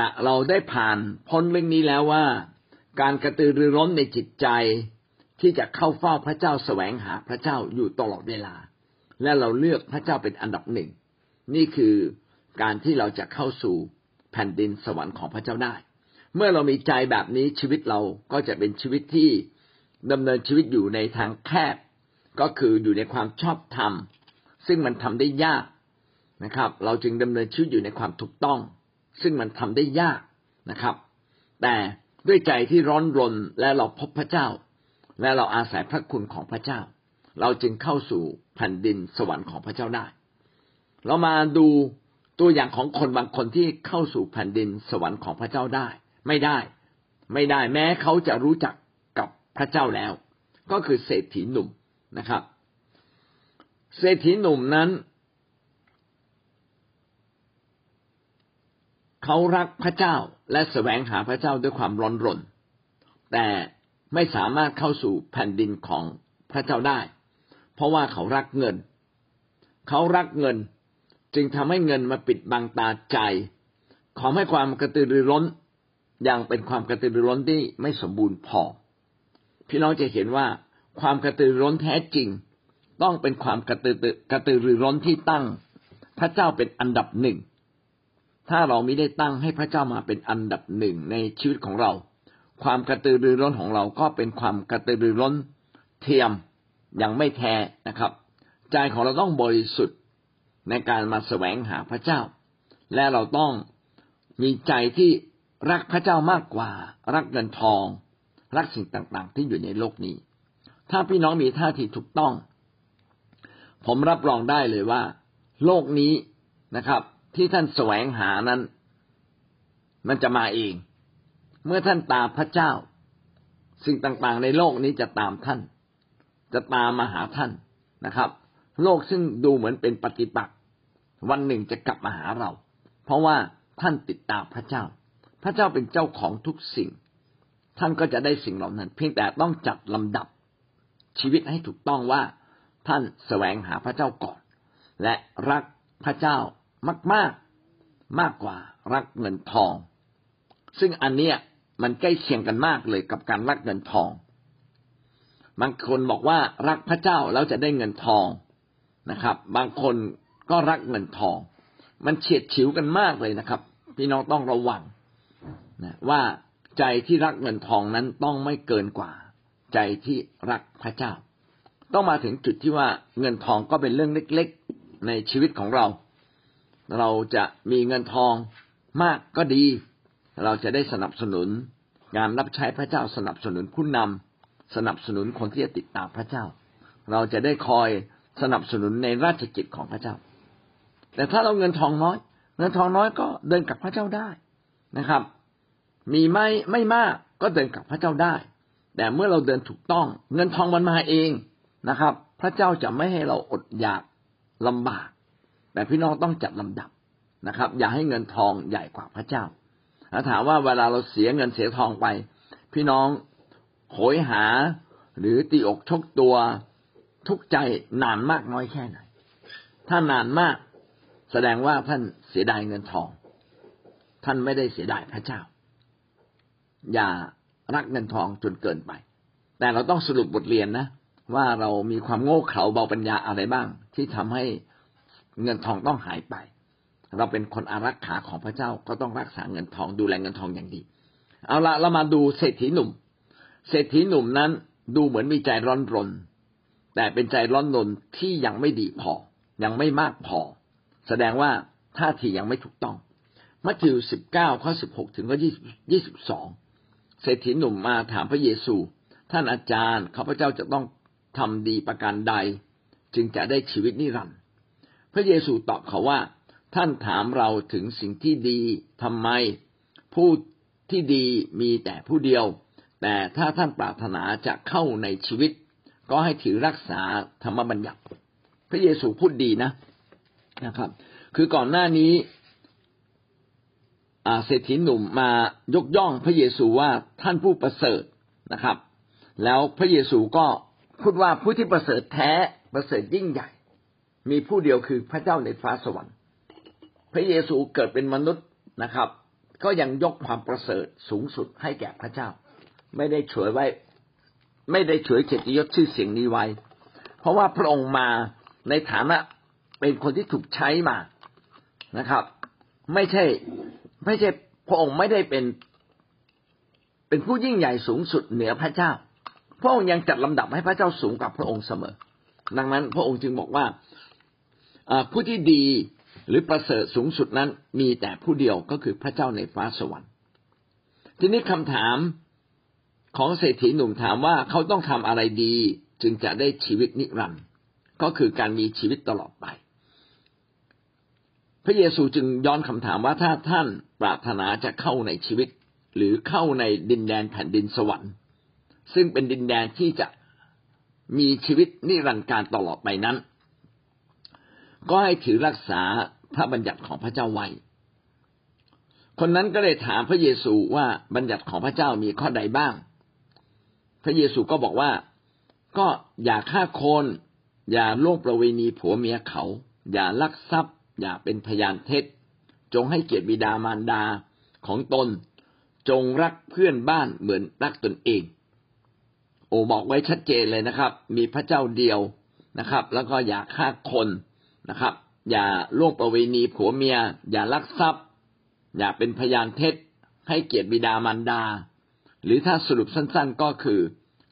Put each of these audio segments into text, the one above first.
ละเราได้ผ่านพ้นเรื่องนี้แล้วว่า การกระตือรือร้นในจิตใจ ที่จะเข้าเฝ้าพระเจ้าแสวงหาพระเจ้าอยู่ตลอดเวลา และเราเลือกพระเจ้าเป็นอันดับหนึ่ง นี่คือการที่เราจะเข้าสู่แผ่นดินสวรรค์ของพระเจ้าได้ เมื่อเรามีใจแบบนี้ชีวิตเราก็จะเป็นชีวิตที่ดำเนินชีวิตอยู่ในทางแคบ ก็คืออยู่ในความชอบธรรม ซึ่งมันทำได้ยากนะครับ เราจึงดำเนินชีวิตอยู่ในความถูกต้อง ซึ่งมันทำได้ยากนะครับ แต่ด้วยใจที่ร้อนรนและเราพบพระเจ้า และเราอาศัยพระคุณของพระเจ้า เราจึงเข้าสู่แผ่นดินสวรรค์ของพระเจ้าได้ เรามาดูตัวอย่างของคนบางคนที่เข้าสู่แผ่นดินสวรรค์ของพระเจ้าได้ ไม่ได้ ไม่ได้แม้เขาจะรู้จักกับพระเจ้าแล้ว ก็คือเศรษฐีหนุ่มนะครับ เศรษฐีหนุ่มนั้น เขารักพระเจ้าและแสวงหาพระเจ้าด้วยความร้อนรน แต่ไม่สามารถเข้าสู่แผ่นดินของพระเจ้าได้ เพราะว่าเขารักเงิน เขารักเงินจึงทำให้เงินมาปิดบังตาใจ ขอให้ความกระตือรือร้นยังเป็นความกระตือรือร้นที่ไม่สมบูรณ์พอ พี่น้องจะเห็นว่าความกระตือรือร้นแท้จริง ต้องเป็นความกระตือกระตือรือร้นที่ตั้ง พระเจ้าเป็นอันดับหนึ่ง ถ้าเราไม่ได้ตั้งให้พระเจ้ามาเป็นอันดับหนึ่งในชีวิตของเรา ความกระตือรือร้นของเราก็เป็นความกระตือรือร้นเทียมยังไม่แท้นะครับ ใจของเราต้องบริสุทธิ์ในการมาแสวงหาพระเจ้า และเราต้องมีใจที่รักพระเจ้ามากกว่า รักเงินทอง รักสิ่งต่างๆ ที่อยู่ในโลกนี้ ถ้าพี่น้องมีท่าทีถูกต้อง ผมรับรองได้เลยว่า โลกนี้นะครับ ที่ท่านแสวงหานั้น มันจะมาเอง เมื่อท่านตามพระเจ้า สิ่งต่างๆ ในโลกนี้จะตามท่าน จะตามมาหาท่านนะครับ โลกซึ่งดูเหมือนเป็นปฏิปักษ์วันหนึ่งจะกลับมาหาเรา เพราะว่าท่านติดตามพระเจ้า พระเจ้าเป็นเจ้าของทุกสิ่ง ท่านก็จะได้สิ่งเหล่านั้น เพียงแต่ต้องจัดลำดับชีวิตให้ถูกต้องว่าท่านแสวงหาพระเจ้าก่อน และรักพระเจ้า มากมากมากกว่ารักเงินทอง ซึ่งอันเนี้ยมันใกล้เคียงกันมากเลยกับการรักเงินทองบางคนบอกว่ารักพระเจ้าแล้วจะได้เงินทองนะครับ บางคนก็รักเงินทอง มันเฉียดฉิวกันมากเลยนะครับ พี่น้องต้องระวังนะว่าใจที่รักเงินทองนั้นต้องไม่เกินกว่า ใจที่รักพระเจ้า ต้องมาถึงจุดที่ว่าเงินทองก็เป็นเรื่องเล็ก ๆ ในชีวิตของเรา เราจะมีเงินทองมากก็ดี เราจะได้สนับสนุนงานรับใช้พระเจ้าสนับสนุนผู้นำสนับสนุนคนที่จะติดตามพระเจ้า เราจะได้คอยสนับสนุนในราชกิจของพระเจ้า แต่ถ้าเราเงินทองน้อย เงินทองน้อยก็เดินกับพระเจ้าได้นะครับ มีไม่ไม่มากก็เดินกับพระเจ้าได้ แต่เมื่อเราเดินถูกต้อง เงินทองมันมาเองนะครับ พระเจ้าจะไม่ให้เราอดอยากลำบาก แต่พี่น้องต้องจัดลำดับนะครับ อย่าให้เงินทองใหญ่กว่าพระเจ้าถ้าถามว่าเวลาเราเสียเงินเสียทองไป พี่น้องโหยหาหรือตีอกชกตัวทุกใจนานมากน้อยแค่ไหน ถ้านานมากแสดงว่าท่านเสียดายเงินทอง ท่านไม่ได้เสียดายพระเจ้า อย่ารักเงินทองจนเกินไป แต่เราต้องสรุปบทเรียนนะ ว่าเรามีความโง่เขลาเบาปัญญาอะไรบ้าง ที่ทำให้ เงินทองต้องหายไป เราเป็นคนอารักขาของพระเจ้าก็ต้องรักษาเงินทองดูแลเงินทองอย่างดี เอาละเรามาดูเศรษฐีหนุ่ม เศรษฐีหนุ่มนั้นดูเหมือนมีใจร้อนรน แต่เป็นใจร้อนรนที่ยังไม่ดีพอ ยังไม่มากพอ แสดงว่าท่าทียังไม่ถูกต้อง มัทธิวสิบเก้าข้อสิบหกถึงข้อยี่สิบสองเศรษฐีหนุ่มมาถามพระเยซู ท่านอาจารย์ข้าพเจ้าจะต้องทำดีประการใด จึงจะได้ชีวิตนิรันดร์ พระเยซูตอบเขาว่า ท่านถามเราถึงสิ่งที่ดีทำไม ผู้ที่ดีมีแต่ผู้เดียว แต่ถ้าท่านปรารถนาจะเข้าในชีวิต ก็ให้ถือรักษาธรรมบัญญัติ พระเยซูพูดดีนะนะครับ คือก่อนหน้านี้เศรษฐีหนุ่มมายกย่องพระเยซูว่าท่านผู้ประเสริฐนะครับ แล้วพระเยซูก็พูดว่าผู้ที่ประเสริฐแท้ประเสริฐยิ่งใหญ่ มีผู้เดียวคือพระเจ้าในฟ้าสวรรค์ พระเยซูเกิดเป็นมนุษย์นะครับ ก็ยังยกความประเสริฐสูงสุดให้แก่พระเจ้า ไม่ได้ฉวยไว้ ไม่ได้ฉวยเกียรติยศชื่อเสียงนี้ไว้ เพราะว่าพระองค์มาในฐานะเป็นคนที่ถูกใช้มานะครับ ไม่ใช่ไม่ใช่พระองค์ไม่ได้เป็น เป็นผู้ยิ่งใหญ่สูงสุดเหนือพระเจ้า พระองค์ยังจัดลำดับให้พระเจ้าสูงกว่าพระองค์เสมอ ดังนั้นพระองค์จึงบอกว่า ผู้ที่ดีหรือประเสริฐสูงสุดนั้นมีแต่ผู้เดียวก็คือพระเจ้าในฟ้าสวรรค์ ทีนี้คำถามของเศรษฐีหนุ่มถามว่าเขาต้องทำอะไรดีจึงจะได้ชีวิตนิรันดร์ก็คือการมีชีวิตตลอดไป พระเยซูจึงย้อนคำถามว่าถ้าท่านปรารถนาจะเข้าในชีวิต หรือเข้าในดินแดนแผ่นดินสวรรค์ ซึ่งเป็นดินแดนที่จะมีชีวิตนิรันดร์การตลอดไปนั้น ก็ให้ถือรักษาพระบัญญัติของพระเจ้าไว้คนนั้นก็เลยถามพระเยซูว่าบัญญัติของพระเจ้ามีข้อใดบ้าง พระเยซูก็บอกว่า ก็อย่าฆ่าคน อย่าล่วงประเวณีผัวเมียเขา อย่าลักทรัพย์ อย่าเป็นพยานเท็จ จงให้เกียรติบิดามารดาของตน จงรักเพื่อนบ้านเหมือนรักตนเอง โอ้บอกไว้ชัดเจนเลยนะครับ มีพระเจ้าเดียวนะครับ แล้วก็อย่าฆ่าคน นะครับ อย่าล่วงประเวณีผัวเมีย อย่าลักทรัพย์ อย่าเป็นพยานเท็จ ให้เกียรติบิดามารดา หรือถ้าสรุปสั้น ๆก็คือ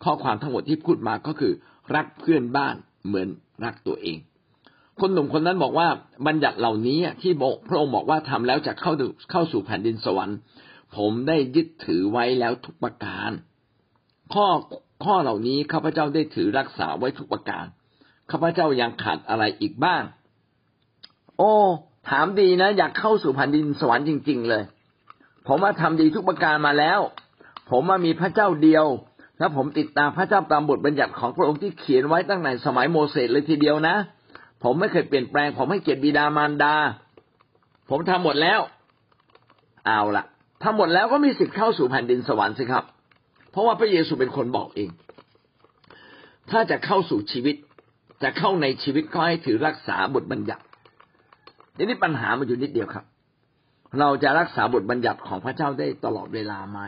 ข้อความทั้งหมดที่พูดมาก็คือ รักเพื่อนบ้านเหมือนรักตัวเอง คนหนุ่มคนนั้นบอกว่าบัญญัติเหล่านี้ที่บพระองค์บอกว่าทำแล้วจะเข้าเข้าสู่แผ่นดินสวรรค์ ผมได้ยึดถือไว้แล้วทุกประการ ข้อข้อเหล่านี้ข้าพเจ้าได้ถือรักษาไว้ทุกประการข้าพเจ้ายังขาดอะไรอีกบ้าง โอ้ ถามดีนะ อยากเข้าสู่แผ่นดินสวรรค์จริง ๆ เลย ผมมาทำดีทุกประการมาแล้ว ผมมามีพระเจ้าเดียว และผมติดตามพระเจ้าตามบทบัญญัติของพระองค์ที่เขียนไว้ตั้งแต่สมัยโมเสสเลยทีเดียวนะ ผมไม่เคยเปลี่ยนแปลง ผมให้เกียรติบิดามารดา ผมทำหมดแล้ว เอาละทำหมดแล้วก็มีสิทธิ์เข้าสู่แผ่นดินสวรรค์สิครับ เพราะว่าพระเยซูเป็นคนบอกเอง ถ้าจะเข้าสู่ชีวิต จะเข้าในชีวิตก็ให้ถือรักษาบทบัญญัติ ทีนี้ปัญหามันอยู่นิดเดียวครับ เราจะรักษาบทบัญญัติของพระเจ้าได้ตลอดเวลาไหม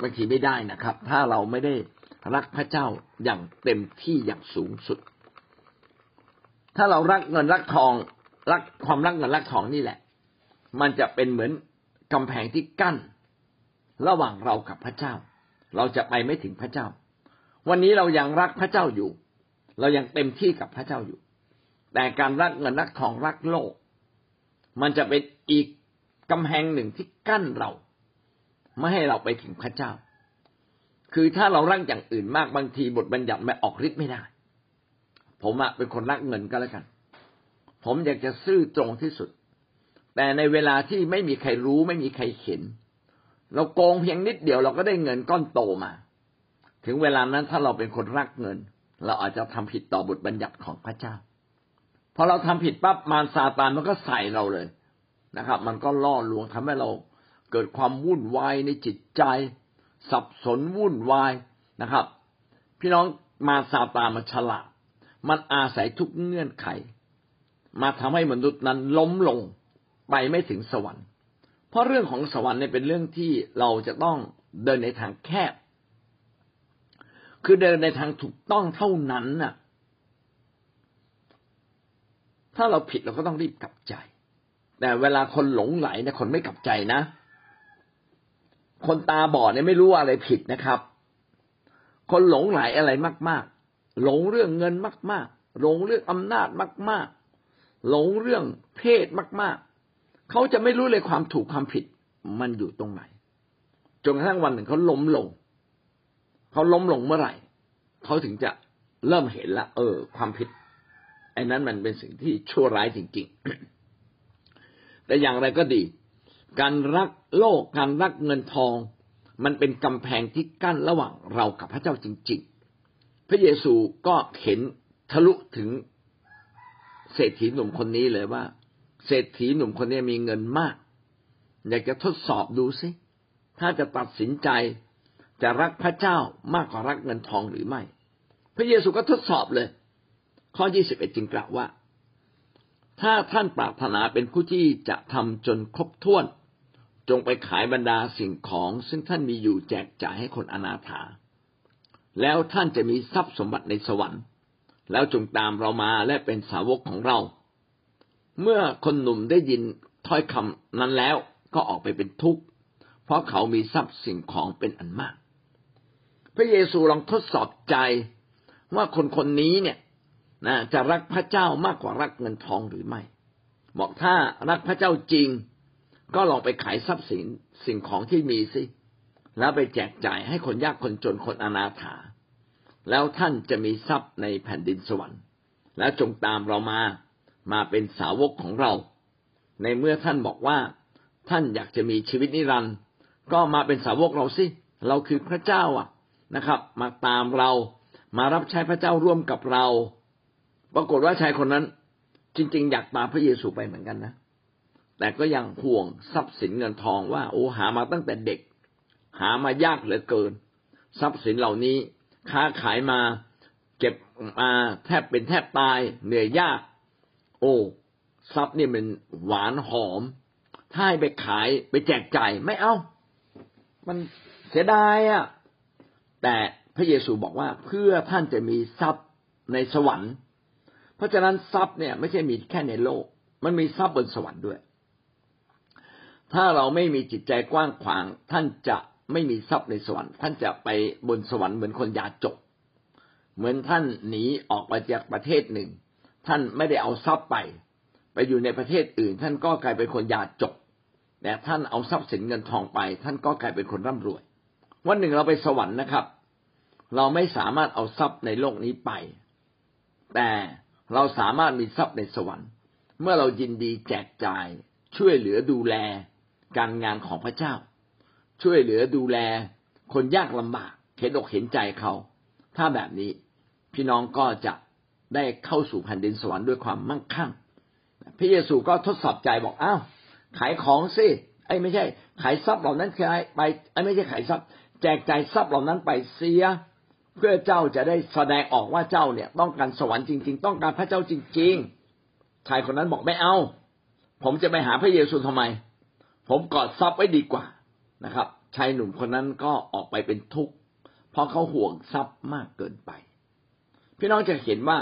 บางทีไม่ได้นะครับ ถ้าเราไม่ได้รักพระเจ้าอย่างเต็มที่อย่างสูงสุด ถ้าเรารักเงินรักทองรักความรักเงินรักทองนี่แหละ มันจะเป็นเหมือนกำแพงที่กั้น ระหว่างเรากับพระเจ้า เราจะไปไม่ถึงพระเจ้า วันนี้เรายังรักพระเจ้าอยู่ เรายังเต็มที่กับพระเจ้าอยู่ แต่การรักเงินรักทองรักโลก มันจะเป็นอีกกำแพงหนึ่งที่กั้นเราไม่ให้เราไปถึงพระเจ้า คือถ้าเรารักอย่างอื่นมากบางทีบทบัญญัติไม่ออกฤทธิ์ไม่ได้ ผมอะเป็นคนรักเงินก็แล้วกัน ผมอยากจะซื่อตรงที่สุด แต่ในเวลาที่ไม่มีใครรู้ไม่มีใครเห็น เราโกงเพียงนิดเดียวเราก็ได้เงินก้อนโตมา ถึงเวลานั้นถ้าเราเป็นคนรักเงิน เราอาจจะทำผิดต่อบทบัญญัติของพระเจ้า พอเราทำผิดปั๊บมารซาตานมันก็ใส่เราเลยนะครับ มันก็ล่อลวงทำให้เราเกิดความวุ่นวายในจิตใจ สับสนวุ่นวายนะครับ พี่น้องมาซาตานมันฉลาดมันอาศัยทุกเงื่อนไข มาทำให้มนุษย์นั้นล้มลงไปไม่ถึงสวรรค์ เพราะเรื่องของสวรรค์เนี่ยเป็นเรื่องที่เราจะต้องเดินในทางแคบ คือเดินในทางถูกต้องเท่านั้นน่ะ ถ้าเราผิดเราก็ต้องรีบกลับใจ แต่เวลาคนหลงไหลเนี่ยคนไม่กลับใจนะ คนตาบอดเนี่ยไม่รู้อะไรผิดนะครับ คนหลงไหลอะไรมาก ๆ หลงเรื่องเงินมาก ๆ หลงเรื่องอำนาจมาก ๆ หลงเรื่องเพศมาก ๆ เขาจะไม่รู้เลยความถูกความผิดมันอยู่ตรงไหนจนกระทั่งวันหนึ่งเขาล้มลง เขาล้มลงเมื่อไหร่ เขาถึงจะเริ่มเห็นละ เออ ความผิด อ้นั้นมันเป็นสิ่งที่ชั่วร้ายจริง ๆ แต่อย่างไรก็ดี การรักโลกการรักเงินทอง มันเป็นกำแพงที่กั้นระหว่างเรากับพระเจ้าจริง ๆ พระเยซูก็เห็นทะลุถึงเศรษฐีหนุ่มคนนี้เลยว่า เศรษฐีหนุ่มคนนี้มีเงินมาก อยากจะทดสอบดูซิถ้าจะตัดสินใจจะรักพระเจ้ามากกว่ารักเงินทองหรือไม่ พระเยซูก็ทดสอบเลย ข้อยี่สิบเอ็ดจึงกล่าวว่า ถ้าท่านปรารถนาเป็นผู้ที่จะทำจนครบถ้วน จงไปขายบรรดาสิ่งของซึ่งท่านมีอยู่แจกจ่ายให้คนอนาถา แล้วท่านจะมีทรัพย์สมบัติในสวรรค์ แล้วจงตามเรามาและเป็นสาวกของเรา เมื่อคนหนุ่มได้ยินถ้อยคำนั้นแล้วก็ออกไปเป็นทุกข์ เพราะเขามีทรัพย์สิ่งของเป็นอันมาก พระเยซูลองทดสอบใจว่าคนคนนี้เนี่ย นะจะรักพระเจ้ามากกว่ารักเงินทองหรือไม่บอกถ้ารักพระเจ้าจริง ก็ลองไปขายทรัพย์สินสิ่งของที่มีสิแล้วไปแจกจ่ายให้คนยากคนจนคนอนาถา แล้วท่านจะมีทรัพย์ในแผ่นดินสวรรค์ แล้วจงตามเรามามาเป็นสาวกของเรา ในเมื่อท่านบอกว่าท่านอยากจะมีชีวิตนิรันดร์ก็มาเป็นสาวกเราสิเราคือพระเจ้าอะนะครับ มาตามเรามารับใช้พระเจ้าร่วมกับเรา ปรากฏว่าชายคนนั้นจริง ๆ อยากตามพระเยซูไปเหมือนกันนะแต่ก็ยังห่วงทรัพย์สินเงินทองว่า โอ้หามาตั้งแต่เด็ก หามายากเหลือเกิน ทรัพย์สินเหล่านี้ค้าขายมา เก็บมาแทบเป็นแทบตายเหนื่อยยาก โอ้ทรัพย์นี่มันหวานหอม ถ้าให้ไปขายไปแจกจ่ายไม่เอา มันเสียดายอะแต่พระเยซูบอกว่าเพื่อท่านจะมีทรัพย์ในสวรรค์ เพราะฉะนั้นทรัพย์เนี่ยไม่ใช่มีแค่ในโลก มันมีทรัพย์บนสวรรค์ด้วย ถ้าเราไม่มีจิตใจกว้างขวาง ท่านจะไม่มีทรัพย์ในสวรรค์ ท่านจะไปบนสวรรค์เหมือนคนยาจก เหมือนท่านหนีออกมาจากประเทศหนึ่ง ท่านไม่ได้เอาทรัพย์ไป ไปอยู่ในประเทศอื่น ท่านก็กลายเป็นคนยาจกแต่ท่านเอาทรัพย์สินเงินทองไป ท่านก็กลายเป็นคนร่ำรวย วันหนึ่งเราไปสวรรค์นะครับ เราไม่สามารถเอาทรัพย์ในโลกนี้ไป แต่ เราสามารถมีทรัพย์ในสวรรค์ เมื่อเรายินดีแจกจ่าย ช่วยเหลือดูแลการงานของพระเจ้า ช่วยเหลือดูแล คนยากลำบากเห็นอกเห็นใจเขา ถ้าแบบนี้พี่น้องก็จะได้เข้าสู่แผ่นดินสวรรค์ด้วยความมั่งคั่งพระเยซูก็ทดสอบใจบอกอ้าวขายของสิไอ้ไม่ใช่ ขายทรัพย์เหล่านั้นไปไอ้ไม่ใช่ขายทรัพย์ แจกจ่ายทรัพย์เหล่านั้นไปเสีย เพื่อเจ้าจะได้แสดงออกว่าเจ้าเนี่ยต้องการสวรรค์จริง ๆ ต้องการพระเจ้าจริงๆชายคนนั้นบอกไม่เอา ผมจะไปหาพระเยซูทำไม ผมกอดทรัพย์ไว้ดีกว่านะครับ ชายหนุ่มคนนั้นก็ออกไปเป็นทุกข์เพราะเขาห่วงทรัพย์มากเกินไป พี่น้องจะเห็นว่า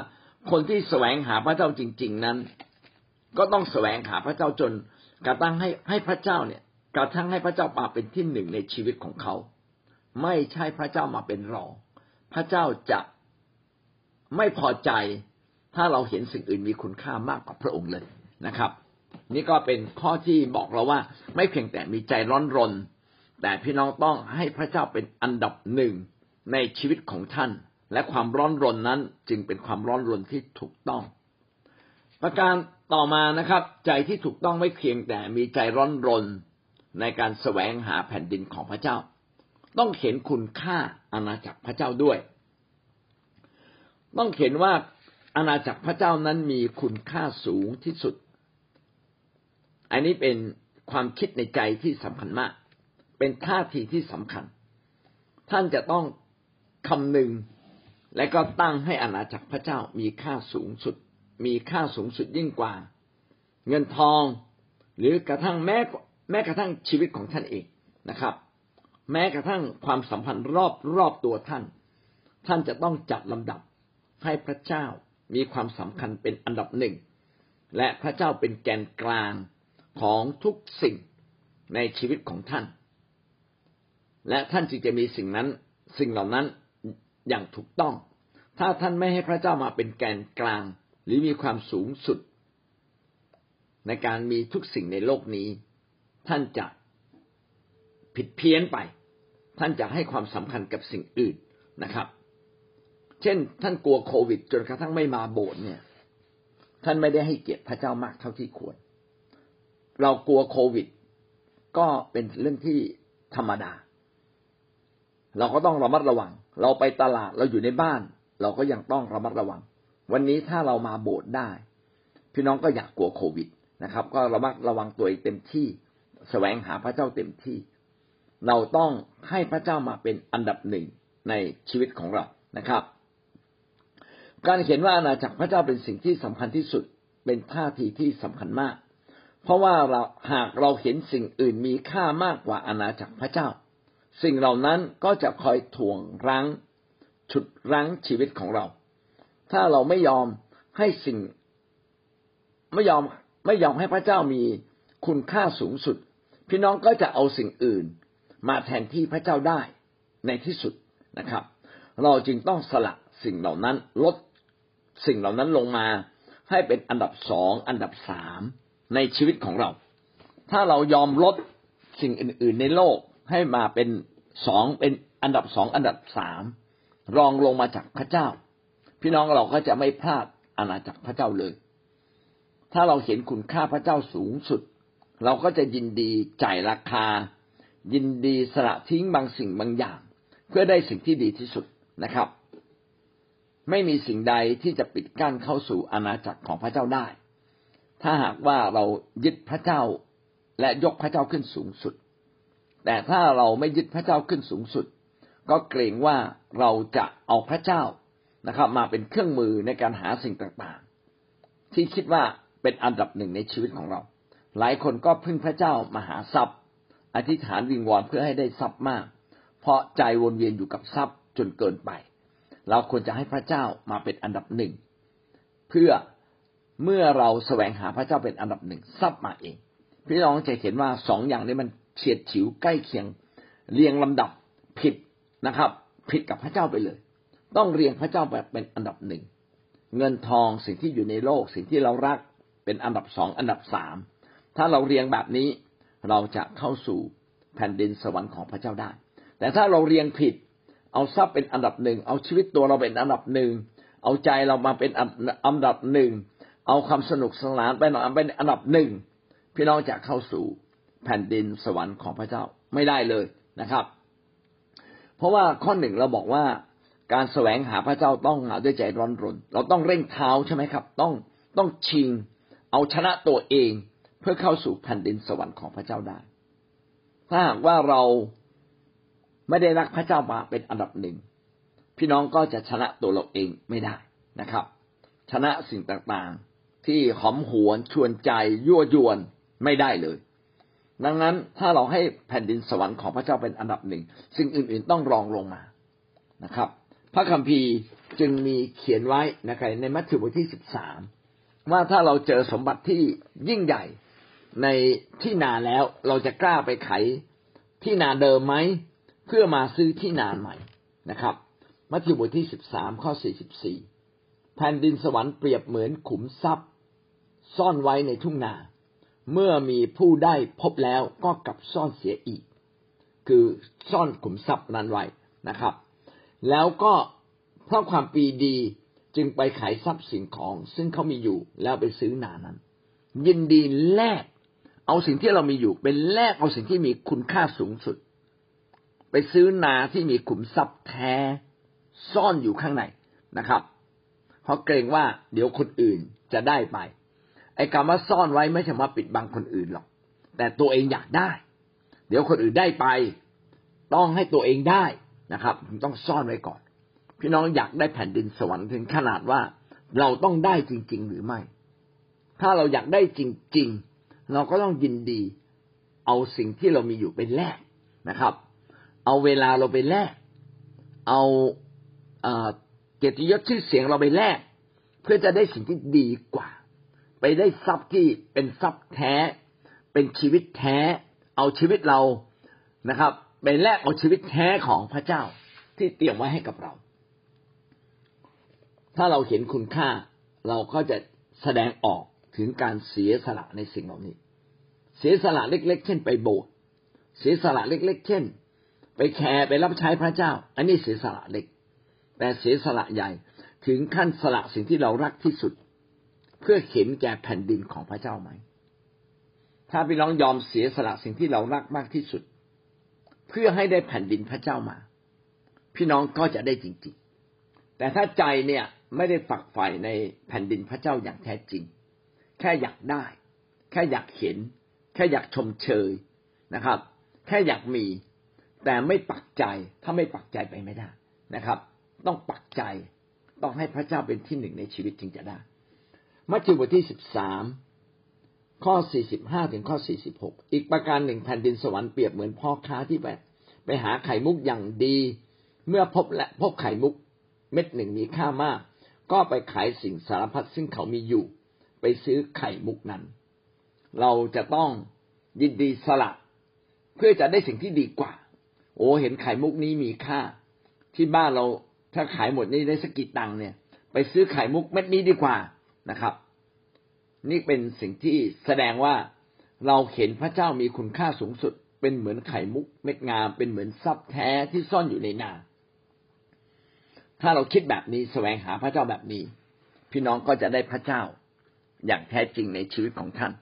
คนที่แสวงหาพระเจ้าจริง ๆนั้น ก็ต้องแสวงหาพระเจ้าจนกระทั่งให้ให้พระเจ้าเนี่ย กระทั่งให้พระเจ้ามาเป็นที่หนึ่งในชีวิตของเขา ไม่ใช่พระเจ้ามาเป็นรอง พระเจ้าจะไม่พอใจ ถ้าเราเห็นสิ่งอื่นมีคุณค่ามากกว่าพระองค์เลยนะครับ นี่ก็เป็นข้อที่บอกเราว่า ไม่เพียงแต่มีใจร้อนรน แต่พี่น้องต้องให้พระเจ้าเป็นอันดับหนึ่งในชีวิตของท่าน และความร้อนรนนั้นจึงเป็นความร้อนรนที่ถูกต้อง ประการต่อมานะครับ ใจที่ถูกต้องไม่เพียงแต่มีใจร้อนรนในการแสวงหาแผ่นดินของพระเจ้า ต้องเห็นคุณค่าอาณาจักรพระเจ้าด้วย ต้องเห็นว่าอาณาจักรพระเจ้านั้นมีคุณค่าสูงที่สุด อันนี้เป็นความคิดในใจที่สำคัญมาก เป็นท่าทีที่สำคัญ ท่านจะต้องคำนึงและก็ตั้งให้อาณาจักรพระเจ้ามีค่าสูงสุด มีค่าสูงสุดยิ่งกว่า เงินทอง หรือกระทั่งแม้แม้กระทั่งชีวิตของท่านเองนะครับ แม้กระทั่งความสัมพันธ์รอบรอบตัวท่าน ท่านจะต้องจัดลำดับให้พระเจ้ามีความสำคัญเป็นอันดับหนึ่ง และพระเจ้าเป็นแกนกลางของทุกสิ่งในชีวิตของท่าน และท่านจึงจะมีสิ่งนั้นสิ่งเหล่านั้นอย่างถูกต้อง ถ้าท่านไม่ให้พระเจ้ามาเป็นแกนกลาง หรือมีความสูงสุด ในการมีทุกสิ่งในโลกนี้ ท่านจะ ผิดเพี้ยนไป ท่านจะให้ความสำคัญกับสิ่งอื่นนะครับ เช่น ท่านกลัวโควิด จนกระทั่งไม่มาโบสถ์เนี่ย ท่านไม่ได้ให้เกียรติพระเจ้ามากเท่าที่ควร เรากลัวโควิด ก็เป็นเรื่องที่ธรรมดา เราก็ต้องระมัดระวัง เราไปตลาดเราอยู่ในบ้าน เราก็ยังต้องระมัดระวัง วันนี้ถ้าเรามาโบสถ์ได้ พี่น้องก็อยากกลัวโควิดนะครับ ก็ระมัดระวังตัวเองเต็มที่ แสวงหาพระเจ้าเต็มที่ เราต้องให้พระเจ้ามาเป็นอันดับหนึ่งในชีวิตของเรานะครับ การเห็นว่าอาณาจักรพระเจ้าเป็นสิ่งที่สำคัญที่สุด เป็นท่าทีที่สำคัญมาก เพราะว่าเราหากเราเห็นสิ่งอื่นมีค่ามากกว่าอาณาจักรพระเจ้า สิ่งเหล่านั้นก็จะคอยถ่วงรั้งฉุดรั้งชีวิตของเรา ถ้าเราไม่ยอมให้สิ่งไม่ยอมไม่ยอมให้พระเจ้ามีคุณค่าสูงสุด พี่น้องก็จะเอาสิ่งอื่น มาแทนที่พระเจ้าได้ในที่สุดนะครับ เราจึงต้องสละสิ่งเหล่านั้นลดสิ่งเหล่านั้นลงมา ให้เป็นอันดับสองอันดับสามในชีวิตของเรา ถ้าเรายอมลดสิ่งอื่น ๆ ในโลกให้มาเป็นสองเป็นอันดับสองอันดับสามรองลงมาจากพระเจ้า พี่น้องเราก็จะไม่พลาดอาณาจักรพระเจ้าเลย ถ้าเราเห็นคุณค่าพระเจ้าสูงสุด เราก็จะยินดีจ่ายราคา ยินดีสละทิ้งบางสิ่งบางอย่าง เพื่อได้สิ่งที่ดีที่สุดนะครับ ไม่มีสิ่งใดที่จะปิดกั้นเข้าสู่อาณาจักรของพระเจ้าได้ ถ้าหากว่าเรายึดพระเจ้าและยกพระเจ้าขึ้นสูงสุด แต่ถ้าเราไม่ยึดพระเจ้าขึ้นสูงสุด ก็เกรงว่าเราจะเอาพระเจ้านะครับ มาเป็นเครื่องมือในการหาสิ่งต่างๆ ที่คิดว่าเป็นอันดับหนึ่งในชีวิตของเรา หลายคนก็พึ่งพระเจ้ามาหาทรัพย์ อธิษฐานวิงวอนเพื่อให้ได้ทรัพย์มาก เพราะใจวนเวียนอยู่กับทรัพย์จนเกินไป เราควรจะให้พระเจ้ามาเป็นอันดับหนึ่งเพื่อเมื่อเราแสวงหาพระเจ้าเป็นอันดับหนึ่งทรัพย์มาเอง พี่น้องจะเห็นว่าสองอย่างนี้มันเฉียดฉิวใกล้เคียง เรียงลำดับผิดนะครับ ผิดกับพระเจ้าไปเลย ต้องเรียงพระเจ้าแบบเป็นอันดับหนึ่งเงินทองสิ่งที่อยู่ในโลกสิ่งที่เรารักเป็นอันดับสองอันดับสามถ้าเราเรียงแบบนี้ เราจะเข้าสู่แผ่นดินสวรรค์ของพระเจ้าได้ แต่ถ้าเราเรียงผิด เอาทรัพย์เป็นอันดับหนึ่ง เอาชีวิตตัวเราเป็นอันดับหนึ่ง เอาใจเรามาเป็นอันดับหนึ่ง เอาความสนุกสนานไปหน่อยเป็นอันดับหนึ่ง พี่น้องจะเข้าสู่แผ่นดินสวรรค์ของพระเจ้าไม่ได้เลยนะครับ เพราะว่าข้อหนึ่งเราบอกว่าการแสวงหาพระเจ้าต้องหาด้วยใจร้อนรน เราต้องเร่งเท้าใช่ไหมครับ ต้องต้องชิง เอาชนะตัวเอง พื่อเข้าสู่แผ่นดินสวรรค์ของพระเจ้าได้ ถ้าหากว่าเราไม่ได้รักพระเจ้ามาเป็นอันดับหนึ่ง พี่น้องก็จะชนะตัวเราเองไม่ได้นะครับ ชนะสิ่งต่างๆ ที่หอมหวนชวนใจยั่วยวนไม่ได้เลย ดังนั้นถ้าเราให้แผ่นดินสวรรค์ของพระเจ้าเป็นอันดับหนึ่ง สิ่งอื่นๆต้องรองลงมานะครับ พระคัมภีร์จึงมีเขียนไว้นะครับในมัทธิวบทที่สิบสามว่าถ้าเราเจอสมบัติที่ยิ่งใหญ่ ในที่นาแล้วเราจะกล้าไปไขที่นาเดิมไหมเพื่อมาซื้อที่นาใหม่นะครับ มัทธิวบทที่สิบสามข้อสี่สิบสี่แผ่นดินสวรรค์เปรียบเหมือนขุมทรัพย์ ซ่อนไว้ในทุ่งนา เมื่อมีผู้ได้พบแล้วก็กลับซ่อนเสียอีก คือซ่อนขุมทรัพย์นั้นไว้นะครับ แล้วก็เพราะความปีดีจึงไปขายทรัพย์สินของ ซึ่งเขามีอยู่แล้วไปซื้อนานั้น ยินดีแลก เอาสิ่งที่เรามีอยู่เป็นแลกเอาสิ่งที่มีคุณค่าสูงสุด ไปซื้อนาที่มีขุมทรัพย์แท้ซ่อนอยู่ข้างในนะครับ เพราะเกรงว่าเดี๋ยวคนอื่นจะได้ไป ไอ้คำว่าซ่อนไว้ไม่ใช่มาปิดบังคนอื่นหรอก แต่ตัวเองอยากได้ เดี๋ยวคนอื่นได้ไป ต้องให้ตัวเองได้นะครับต้องซ่อนไว้ก่อน พี่น้องอยากได้แผ่นดินสวรรค์ถึงขนาดว่าเราต้องได้จริง ๆ หรือไม่ ถ้าเราอยากได้จริง ๆ เราก็ต้องยินดี เอาสิ่งที่เรามีอยู่ไปแลกนะครับ เอาเวลาเราไปแลก เอาเกียรติยศชื่อเสียงเราไปแลก เพื่อจะได้สิ่งที่ดีกว่า ไปได้ทรัพย์ที่เป็นทรัพย์แท้ เป็นชีวิตแท้ เอาชีวิตเรานะครับไปแลกเอาชีวิตแท้ของพระเจ้าที่เตรียมไว้ให้กับเรา ถ้าเราเห็นคุณค่า เราก็จะแสดงออก ถึงการเสียสละในสิ่งเหล่านี้ เสียสละเล็ก ๆ เช่นไปโบสถ์เสียสละเล็ก ๆ เช่น ไปแคร์ไปรับใช้พระเจ้า อันนี้เสียสละเล็ก แต่เสียสละใหญ่ถึงขั้นสละสิ่งที่เรารักที่สุด เพื่อเห็นแก่แผ่นดินของพระเจ้าไหม ถ้าพี่น้องยอมเสียสละสิ่งที่เรารักมากที่สุด เพื่อให้ได้แผ่นดินพระเจ้ามา พี่น้องก็จะได้จริงๆ แต่ถ้าใจเนี่ยไม่ได้ฝักใฝ่ในแผ่นดินพระเจ้าอย่างแท้จริง แค่อยากได้ แค่อยากเห็น แค่อยากชมเชยนะครับ แค่อยากมี แต่ไม่ปักใจถ้าไม่ปักใจไปไม่ได้นะครับ ต้องปักใจต้องให้พระเจ้าเป็นที่หนึ่งในชีวิตจึงจะได้มัทธิวบทที่สิบสามข้อ45ถึงข้อ46อีกประการหนึ่งแผ่นดินสวรรค์เปรียบเหมือนพ่อค้าที่ไปไปหาไข่มุกอย่างดี เมื่อพบและพบไข่มุกเม็ดหนึ่งมีค่ามาก ก็ไปขายสิ่งสารพัดซึ่งเขามีอยู่ ไปซื้อไข่มุกนั้น เราจะต้องยินดีสละ เพื่อจะได้สิ่งที่ดีกว่า โอ้เห็นไข่มุกนี้มีค่า ที่บ้านเราถ้าขายหมดนี้ได้สกกี่ตังค์เนี่ย ไปซื้อไข่มุกเม็ดนี้ดีกว่านะครับ นี่เป็นสิ่งที่แสดงว่าเราเห็นพระเจ้ามีคุณค่าสูงสุด เป็นเหมือนไข่มุกเม็ดงาม เป็นเหมือนทรัพย์แท้ที่ซ่อนอยู่ในนาถ้าเราคิดแบบนี้แสวงหาพระเจ้าแบบนี้ พี่น้องก็จะได้พระเจ้า อย่างแท้จริงในชีวิตของท่าน